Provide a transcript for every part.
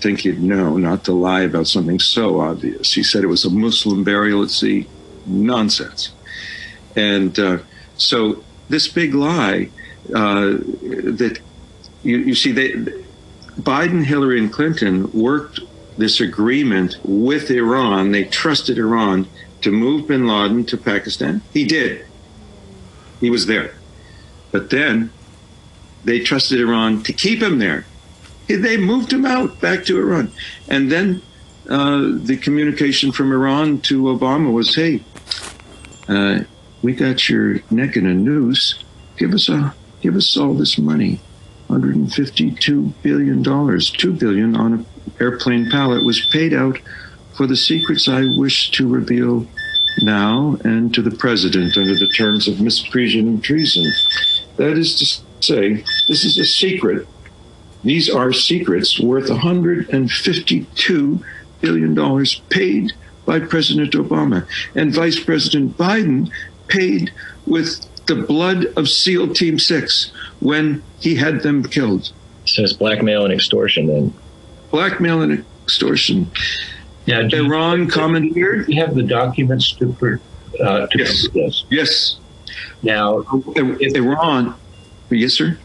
think he'd know not to lie about something so obvious. He said it was a Muslim burial at sea. Nonsense. And uh, so this big lie uh, that you, you see, they, Biden, Hillary, and Clinton worked this agreement with Iran. They trusted Iran to move bin Laden to Pakistan. He did. He was there. But then they trusted Iran to keep him there. They moved him out back to Iran. And then uh, the communication from Iran to Obama was hey, uh, we got your neck in a noose. Give us a give us all this money. 152 billion dollars, 2 billion on an airplane pallet was paid out for the secrets I wish to reveal now and to the president under the terms of misprision and treason. That is to say, this is a secret. These are secrets worth 152 billion dollars paid by President Obama and Vice President Biden paid with the blood of SEAL Team 6 when he had them killed. So it's blackmail and extortion then? Blackmail and extortion. Yeah, Iran commandeered. You have the documents to, uh, to yes. this. Yes. Now, if, Iran. Yes, sir.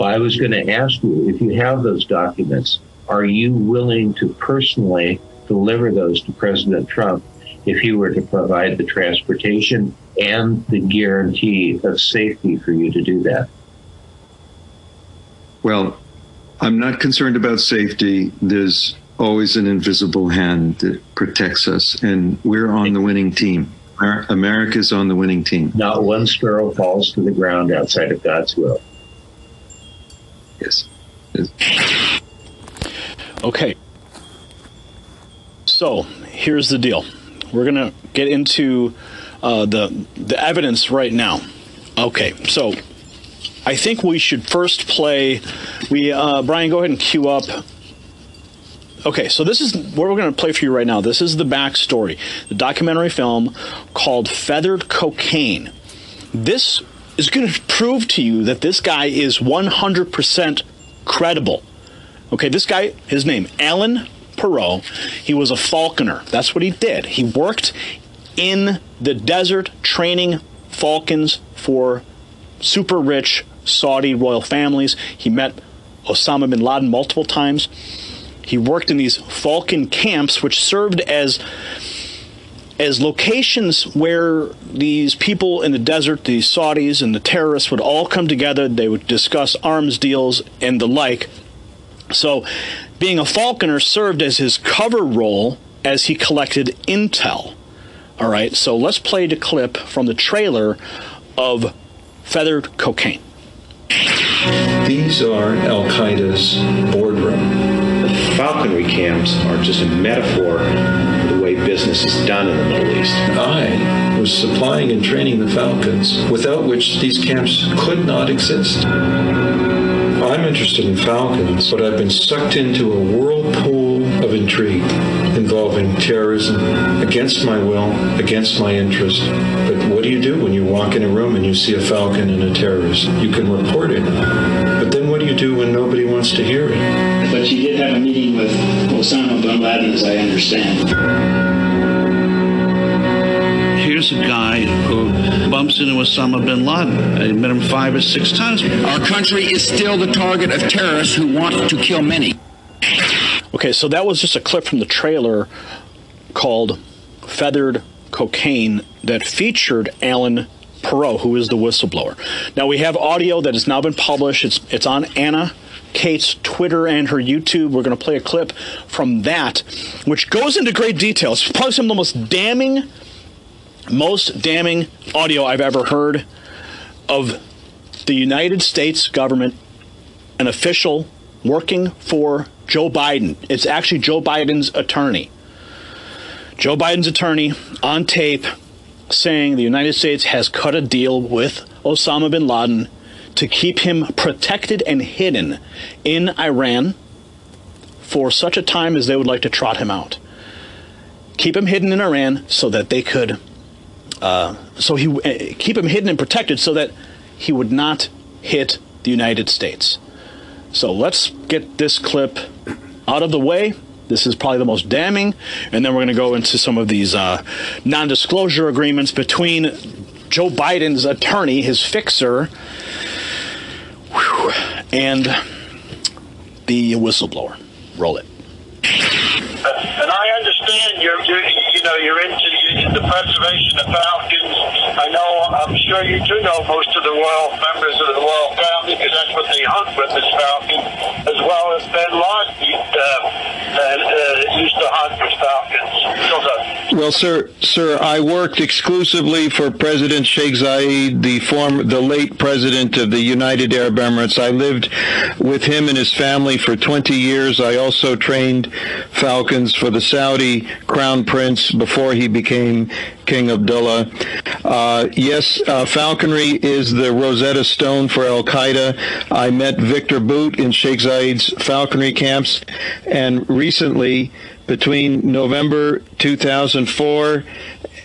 I was going to ask you if you have those documents, are you willing to personally deliver those to President Trump if he were to provide the transportation and the guarantee of safety for you to do that? Well, I'm not concerned about safety. There's always an invisible hand that protects us, and we're on the winning team. America's on the winning team. Not one sparrow falls to the ground outside of God's will. Yes. Okay. So here's the deal. We're gonna get into uh, the the evidence right now. Okay, so I think we should first play. We uh, Brian, go ahead and cue up. Okay, so this is what we're going to play for you right now. This is the backstory, the documentary film called Feathered Cocaine. This is going to prove to you that this guy is 100% credible. Okay, this guy, his name, Alan Parrot, he was a falconer. That's what he did. He worked in the desert training falcons for super rich Saudi royal families. He met Osama bin Laden multiple times. He worked in these falcon camps, which served as as locations where these people in the desert, the Saudis and the terrorists, would all come together. They would discuss arms deals and the like. So, being a falconer served as his cover role as he collected intel. All right, so let's play the clip from the trailer of Feathered Cocaine. These are Al Qaeda's boardroom. The falconry camps are just a metaphor for the way business is done in the Middle East. I was supplying and training the Falcons, without which these camps could not exist. I'm interested in falcons, but I've been sucked into a whirlpool of intrigue involving terrorism against my will, against my interest. But what do you do when you walk in a room and you see a falcon and a terrorist? You can report it. But then what do you do when nobody wants to hear it? But you did have a meeting with Osama bin Laden, as I understand here's a guy who bumps into Osama bin Laden. I met him five or six times. Our country is still the target of terrorists who want to kill many. Okay, so that was just a clip from the trailer called Feathered Cocaine that featured Alan Parrot, who is the whistleblower. Now we have audio that has now been published. It's it's on Anna Kate's Twitter and her YouTube. We're going to play a clip from that, which goes into great detail. It's probably some of the most damning most damning audio I've ever heard of the United States government, an official working for Joe Biden. It's actually Joe Biden's attorney. Joe Biden's attorney on tape saying the United States has cut a deal with Osama bin Laden to keep him protected and hidden in Iran for such a time as they would like to trot him out. Keep him hidden in Iran so that they could uh, so he uh, keep him hidden and protected so that he would not hit the United States. So let's get this clip out of the way. This is probably the most damning. And then we're going to go into some of these uh, non disclosure agreements between Joe Biden's attorney, his fixer, whew, and the whistleblower. Roll it. And I understand you're, you're you know you're into the preservation of falcons. I know I'm sure you do know most of the royal members of the royal family because that's what they hunt with is falcon, as well as Ben Laden uh, uh, used to hunt with falcons. Well, sir, sir, I worked exclusively for President Sheikh Zayed, the former, the late president of the United Arab Emirates. I lived with him and his family for 20 years. I also trained falcons for the Saudi crown prince before he became King Abdullah. Uh, yes, uh, falconry is the Rosetta Stone for Al Qaeda. I met Viktor Bout in Sheikh Zayed's falconry camps, and recently, between November 2004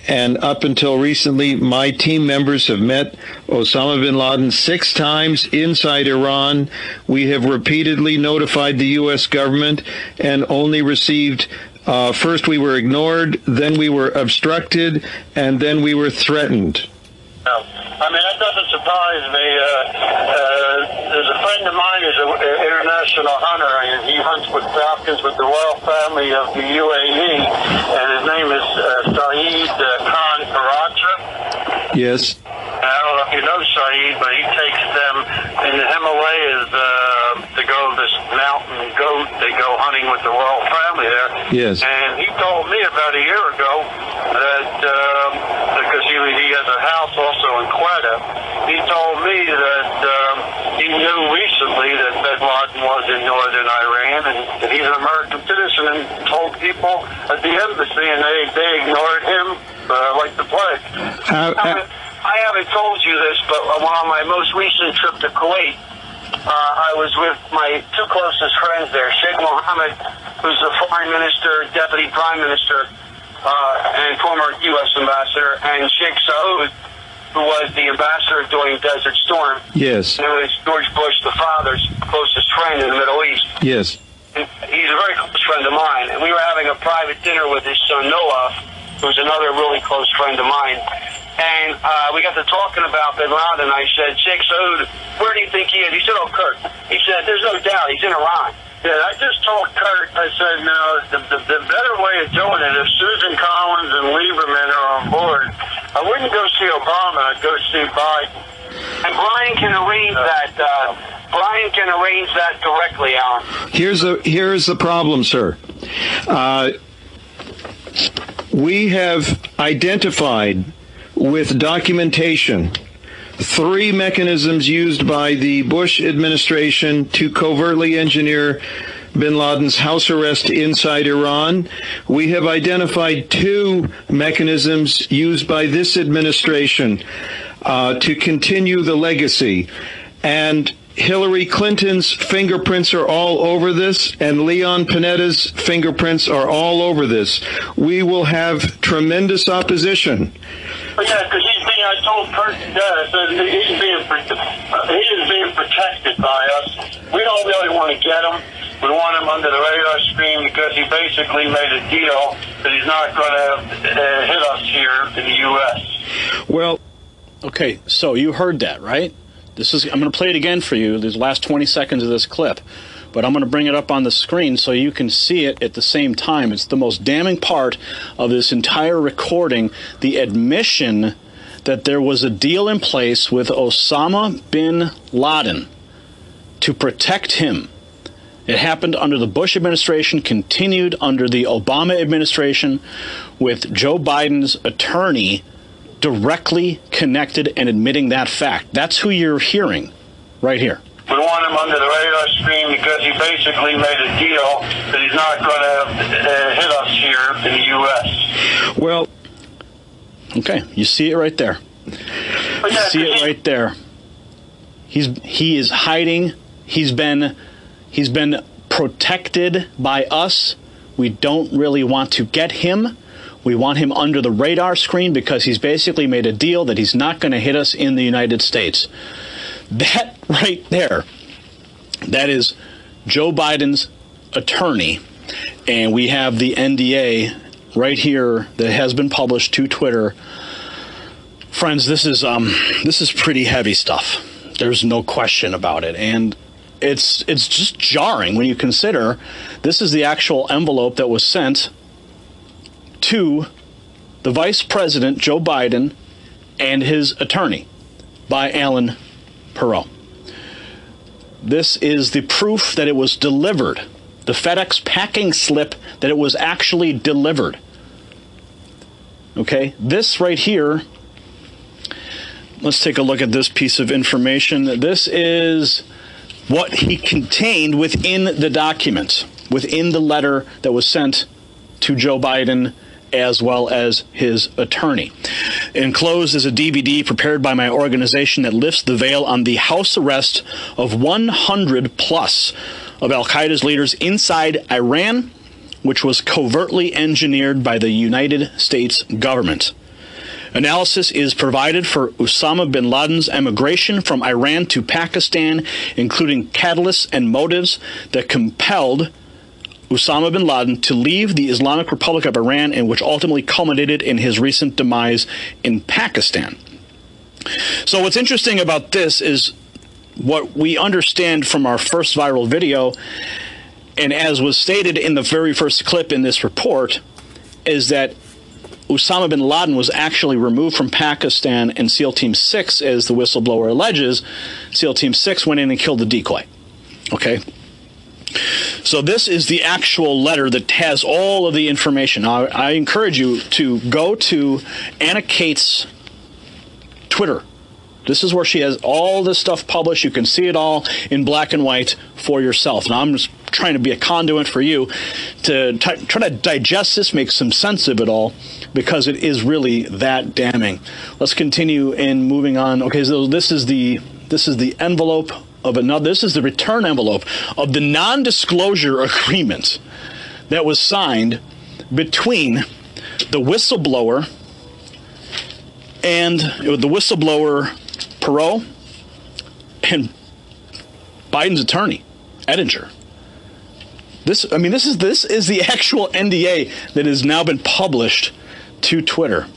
and up until recently, my team members have met Osama bin Laden six times inside Iran. We have repeatedly notified the U.S. government and only received uh, first, we were ignored, then we were obstructed, and then we were threatened. No. I mean, that doesn't surprise me. Uh, uh, there's a friend of mine who's an international hunter, and he hunts with falcons with the royal family of the UAE, and his name is uh, Saeed uh, Khan Karacha. Yes. I don't know if you know Saeed, but he takes them in the Himalayas uh, to go this mountain goat. They go hunting with the royal family there. Yes. And he told me about a year ago that um, because he, he has a house also in Quetta, he told me that um, he knew recently that Bin Laden was in northern Iran and that he's an American citizen and told people at the embassy and they, they ignored him uh, like the plague. How, I, mean, I haven't told you this, but on my most recent trip to Kuwait, uh, I was with my two closest friends there, Sheikh Mohammed, who's the foreign minister, deputy prime minister, uh, and former U.S. ambassador, and Sheikh Saud, who was the ambassador during Desert Storm. Yes. Who is George Bush, the father's closest friend in the Middle East. Yes. And he's a very close friend of mine, and we were having a private dinner with his son Noah, who's another really close friend of mine. And uh, we got to talking about Bin Laden. I said, Sheikh Saud, where do you think he is? He said, oh, Kurt. He said, there's no doubt. He's in Iran. Yeah, I just told Kurt, I said, no, the, the, the better way of doing it, if Susan Collins and Lieberman are on board, I wouldn't go see Obama, I'd go see Biden. And Brian can arrange that. Uh, Brian can arrange that directly, Alan. Here's the here's the problem, sir. Uh, we have identified with documentation three mechanisms used by the Bush administration to covertly engineer bin Laden's house arrest inside Iran. We have identified two mechanisms used by this administration uh, to continue the legacy. And Hillary Clinton's fingerprints are all over this, and Leon Panetta's fingerprints are all over this. We will have tremendous opposition. But yeah, because he's being, I told Kurt that he's being, he is being protected by us. We don't really want to get him. We want him under the radar screen because he basically made a deal that he's not going to uh, hit us here in the U.S. Well, okay, so you heard that, right? This is I'm going to play it again for you. These last 20 seconds of this clip, but I'm going to bring it up on the screen so you can see it at the same time. It's the most damning part of this entire recording: the admission that there was a deal in place with Osama bin Laden to protect him. It happened under the Bush administration, continued under the Obama administration, with Joe Biden's attorney directly connected and admitting that fact. That's who you're hearing right here. Him under the radar screen because he basically made a deal that he's not going to uh, hit us here in the U.S. Well, okay, you see it right there. You see it right there. He's he is hiding. He's been he's been protected by us. We don't really want to get him. We want him under the radar screen because he's basically made a deal that he's not going to hit us in the United States. That right there, that is Joe Biden's attorney, and we have the NDA right here that has been published to Twitter. Friends, this is um, this is pretty heavy stuff. There's no question about it, and it's it's just jarring when you consider this is the actual envelope that was sent to the Vice President Joe Biden and his attorney by Alan Parrot. This is the proof that it was delivered, the FedEx packing slip that it was actually delivered. Okay, this right here. Let's take a look at this piece of information. This is what he contained within the document, within the letter that was sent to Joe Biden as well as his attorney. Enclosed is a DVD prepared by my organization that lifts the veil on the house arrest of 100 plus of Al Qaeda's leaders inside Iran, which was covertly engineered by the United States government. Analysis is provided for Osama bin Laden's emigration from Iran to Pakistan, including catalysts and motives that compelled Osama bin Laden to leave the Islamic Republic of Iran and which ultimately culminated in his recent demise in Pakistan. So, what's interesting about this is what we understand from our first viral video, and as was stated in the very first clip in this report, is that Osama bin Laden was actually removed from Pakistan and SEAL Team 6, as the whistleblower alleges. SEAL Team 6 went in and killed the decoy. Okay? So this is the actual letter that has all of the information. I encourage you to go to Anna Kate's Twitter. This is where she has all this stuff published. You can see it all in black and white for yourself. Now, I'm just trying to be a conduit for you to t- try to digest this, make some sense of it all, because it is really that damning. Let's continue in moving on. Okay, so this is the this is the envelope of another. This is the return envelope of the non-disclosure agreement that was signed between the whistleblower and uh, the whistleblower Parrot and Biden's attorney Ettinger. This, I mean, this is this is the actual NDA that has now been published to Twitter.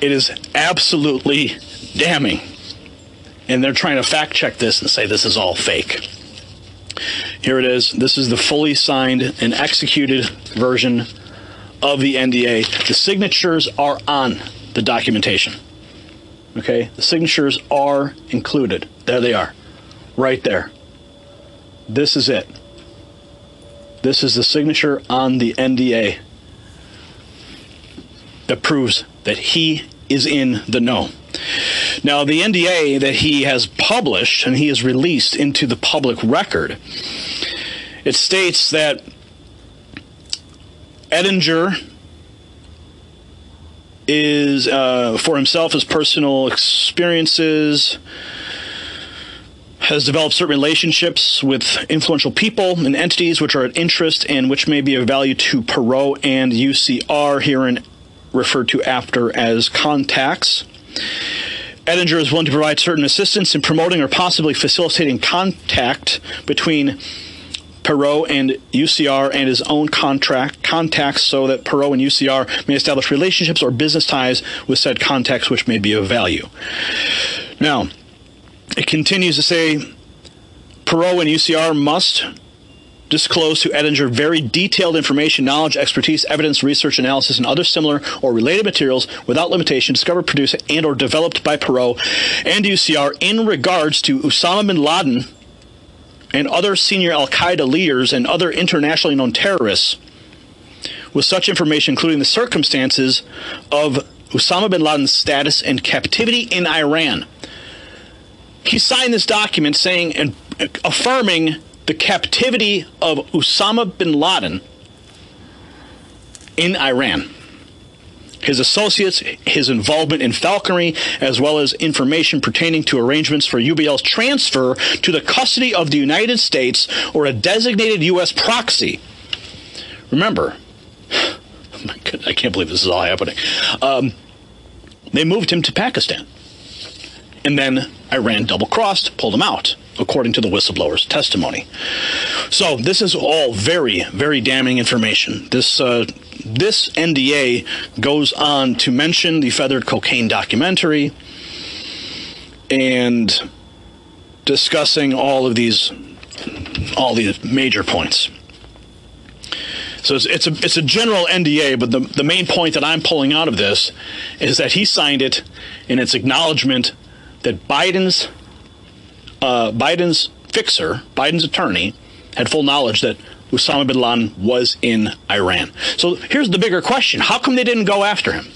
It is absolutely damning and they're trying to fact check this and say this is all fake. Here it is. This is the fully signed and executed version of the NDA. The signatures are on the documentation. Okay? The signatures are included. There they are. Right there. This is it. This is the signature on the NDA that proves that he is in the know. Now, the NDA that he has published and he has released into the public record, it states that Ettinger is uh, for himself his personal experiences has developed certain relationships with influential people and entities which are of interest and which may be of value to Parrot and UCR herein referred to after as contacts. Ettinger is willing to provide certain assistance in promoting or possibly facilitating contact between Parrot and UCR and his own contract contacts so that Parrot and UCR may establish relationships or business ties with said contacts which may be of value. Now, it continues to say Parrot and UCR must disclose to Ettinger very detailed information, knowledge, expertise, evidence, research, analysis, and other similar or related materials without limitation discovered, produced, and or developed by Parrot and UCR in regards to Osama bin Laden and other senior Al Qaeda leaders and other internationally known terrorists, with such information including the circumstances of Osama bin Laden's status and captivity in Iran. He signed this document saying and affirming the captivity of Osama bin Laden in Iran. His associates, his involvement in falconry, as well as information pertaining to arrangements for UBL's transfer to the custody of the United States or a designated U.S. proxy. Remember, I can't believe this is all happening. Um, they moved him to Pakistan. And then Iran double crossed, pulled him out according to the whistleblower's testimony. So this is all very, very damning information. This uh, this NDA goes on to mention the feathered cocaine documentary and discussing all of these all these major points. So it's, it's a it's a general NDA, but the the main point that I'm pulling out of this is that he signed it in its acknowledgement that Biden's uh, Biden's fixer, Biden's attorney, had full knowledge that Osama bin Laden was in Iran. So here's the bigger question: How come they didn't go after him?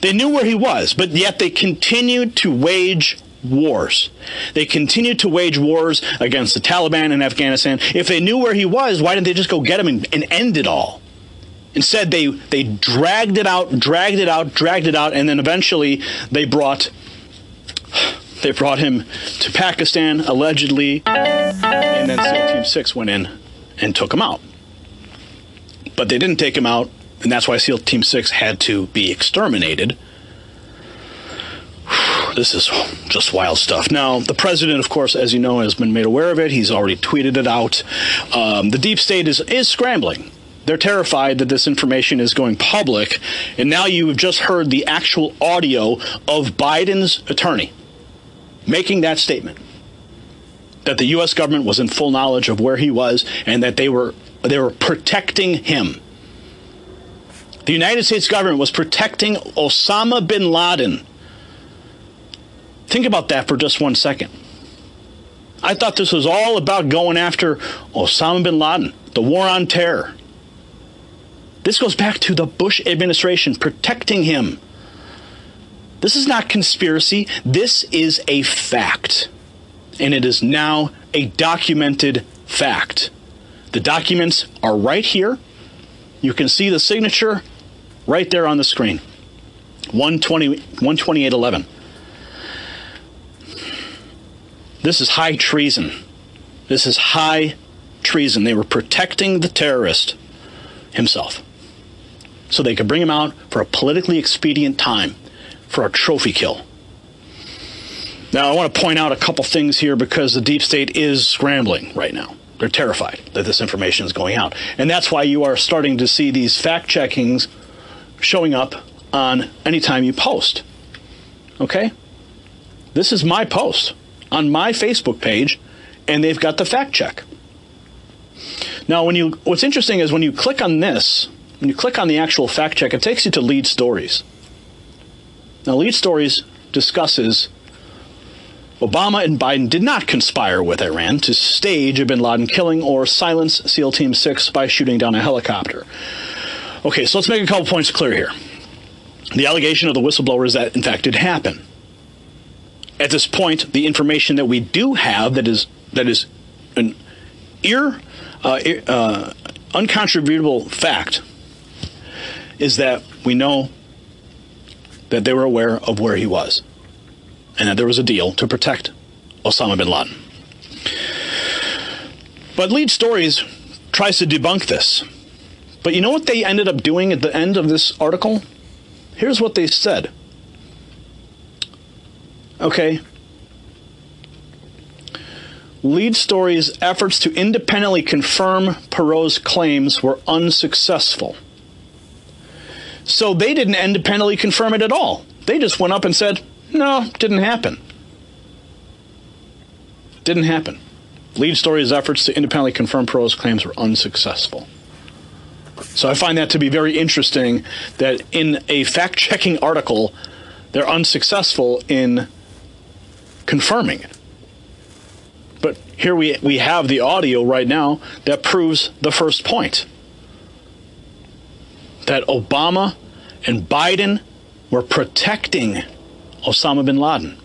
They knew where he was, but yet they continued to wage wars. They continued to wage wars against the Taliban in Afghanistan. If they knew where he was, why didn't they just go get him and, and end it all? Instead, they they dragged it out, dragged it out, dragged it out, and then eventually they brought they brought him to Pakistan allegedly, and then SEAL Team Six went in and took him out. But they didn't take him out, and that's why SEAL Team Six had to be exterminated this is just wild stuff. Now, the president, of course, as you know, has been made aware of it. He's already tweeted it out. Um, the deep state is, is scrambling. They're terrified that this information is going public. And now you have just heard the actual audio of Biden's attorney making that statement that the U.S. government was in full knowledge of where he was and that they were, they were protecting him. The United States government was protecting Osama bin Laden Think about that for just one second. I thought this was all about going after Osama bin Laden, the war on terror. This goes back to the Bush administration protecting him. This is not conspiracy. This is a fact. And it is now a documented fact. The documents are right here. You can see the signature right there on the screen 120, 12811. This is high treason. This is high treason. They were protecting the terrorist himself so they could bring him out for a politically expedient time for a trophy kill. Now, I want to point out a couple things here because the deep state is scrambling right now. They're terrified that this information is going out. And that's why you are starting to see these fact checkings showing up on anytime you post. Okay? This is my post on my Facebook page, and they've got the fact check. Now, when you what's interesting is when you click on this, when you click on the actual fact check, it takes you to lead stories. Now, lead stories discusses Obama and Biden did not conspire with Iran to stage a bin Laden killing or silence SEAL Team 6 by shooting down a helicopter. Okay, so let's make a couple points clear here. The allegation of the whistleblower is that, in fact, did happen at this point, the information that we do have that is that is an ear uh, uh, uncontrovertible fact is that we know that they were aware of where he was and that there was a deal to protect Osama bin Laden. But Lead Stories tries to debunk this. But you know what they ended up doing at the end of this article? Here's what they said. Okay. Lead Stories' efforts to independently confirm Parrot's claims were unsuccessful. So they didn't independently confirm it at all. They just went up and said, no, didn't happen. Didn't happen. Lead Story's efforts to independently confirm Parrot's claims were unsuccessful. So I find that to be very interesting that in a fact checking article, they're unsuccessful in confirming it. But here we, we have the audio right now that proves the first point that Obama and Biden were protecting Osama bin Laden.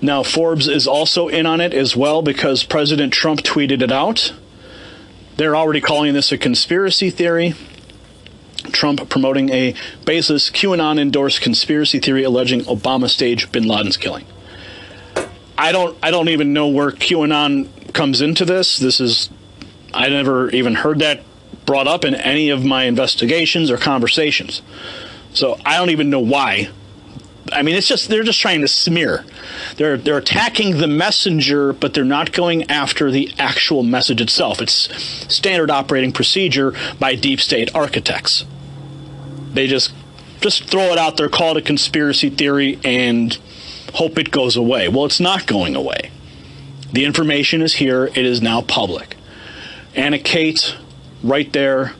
Now, Forbes is also in on it as well because President Trump tweeted it out. They're already calling this a conspiracy theory. Trump promoting a baseless QAnon endorsed conspiracy theory alleging Obama staged bin Laden's killing. I don't I don't even know where QAnon comes into this. This is I never even heard that brought up in any of my investigations or conversations. So I don't even know why I mean, it's just they're just trying to smear. They're they're attacking the messenger, but they're not going after the actual message itself. It's standard operating procedure by deep state architects. They just just throw it out there, call it a conspiracy theory, and hope it goes away. Well, it's not going away. The information is here. It is now public. Anna Kate, right there,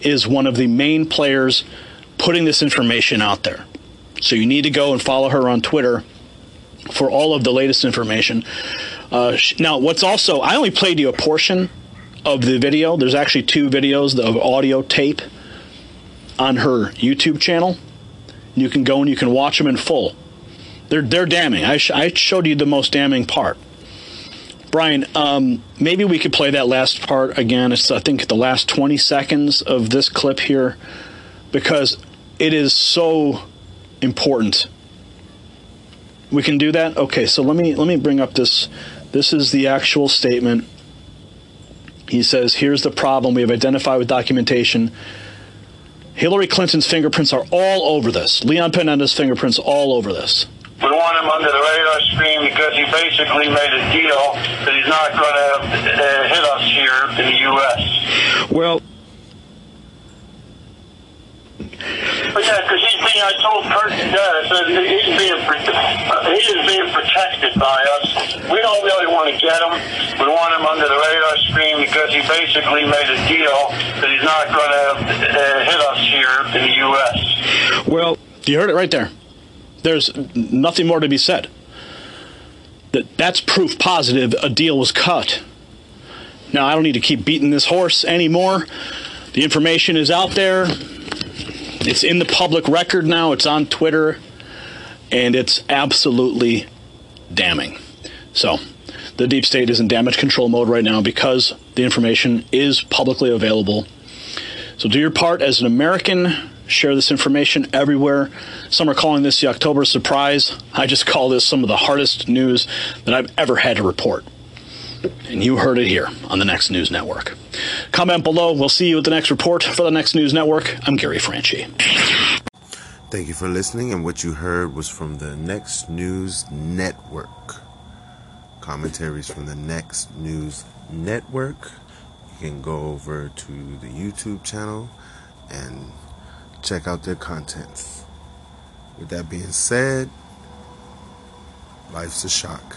is one of the main players putting this information out there. So you need to go and follow her on Twitter for all of the latest information. Uh, now, what's also, I only played you a portion of the video. There's actually two videos of audio tape on her YouTube channel. You can go and you can watch them in full. They're, they're damning. I, sh- I showed you the most damning part. Brian, um, maybe we could play that last part again. It's, I think, the last 20 seconds of this clip here because it is so important. We can do that. Okay, so let me let me bring up this. This is the actual statement. He says, "Here's the problem we have identified with documentation. Hillary Clinton's fingerprints are all over this. Leon Panetta's fingerprints all over this." We want him under the radar screen because he basically made a deal that he's not going to uh, hit us here in the U.S. Well, But yeah, because he's being, I told Kurt Dennis that he's being, uh, he is being protected by us. We don't really want to get him. We want him under the radar screen because he basically made a deal that he's not going to uh, hit us here in the U.S. Well, you heard it right there. There's nothing more to be said. That that's proof positive a deal was cut. Now I don't need to keep beating this horse anymore. The information is out there. It's in the public record now. It's on Twitter, and it's absolutely damning. So, the deep state is in damage control mode right now because the information is publicly available. So, do your part as an American. Share this information everywhere. Some are calling this the October surprise. I just call this some of the hardest news that I've ever had to report. And you heard it here on the Next News Network. Comment below. We'll see you at the next report for the Next News Network. I'm Gary Franchi. Thank you for listening, and what you heard was from the Next News Network. Commentaries from the Next News Network. You can go over to the YouTube channel and check out their contents. With that being said, life's a shock.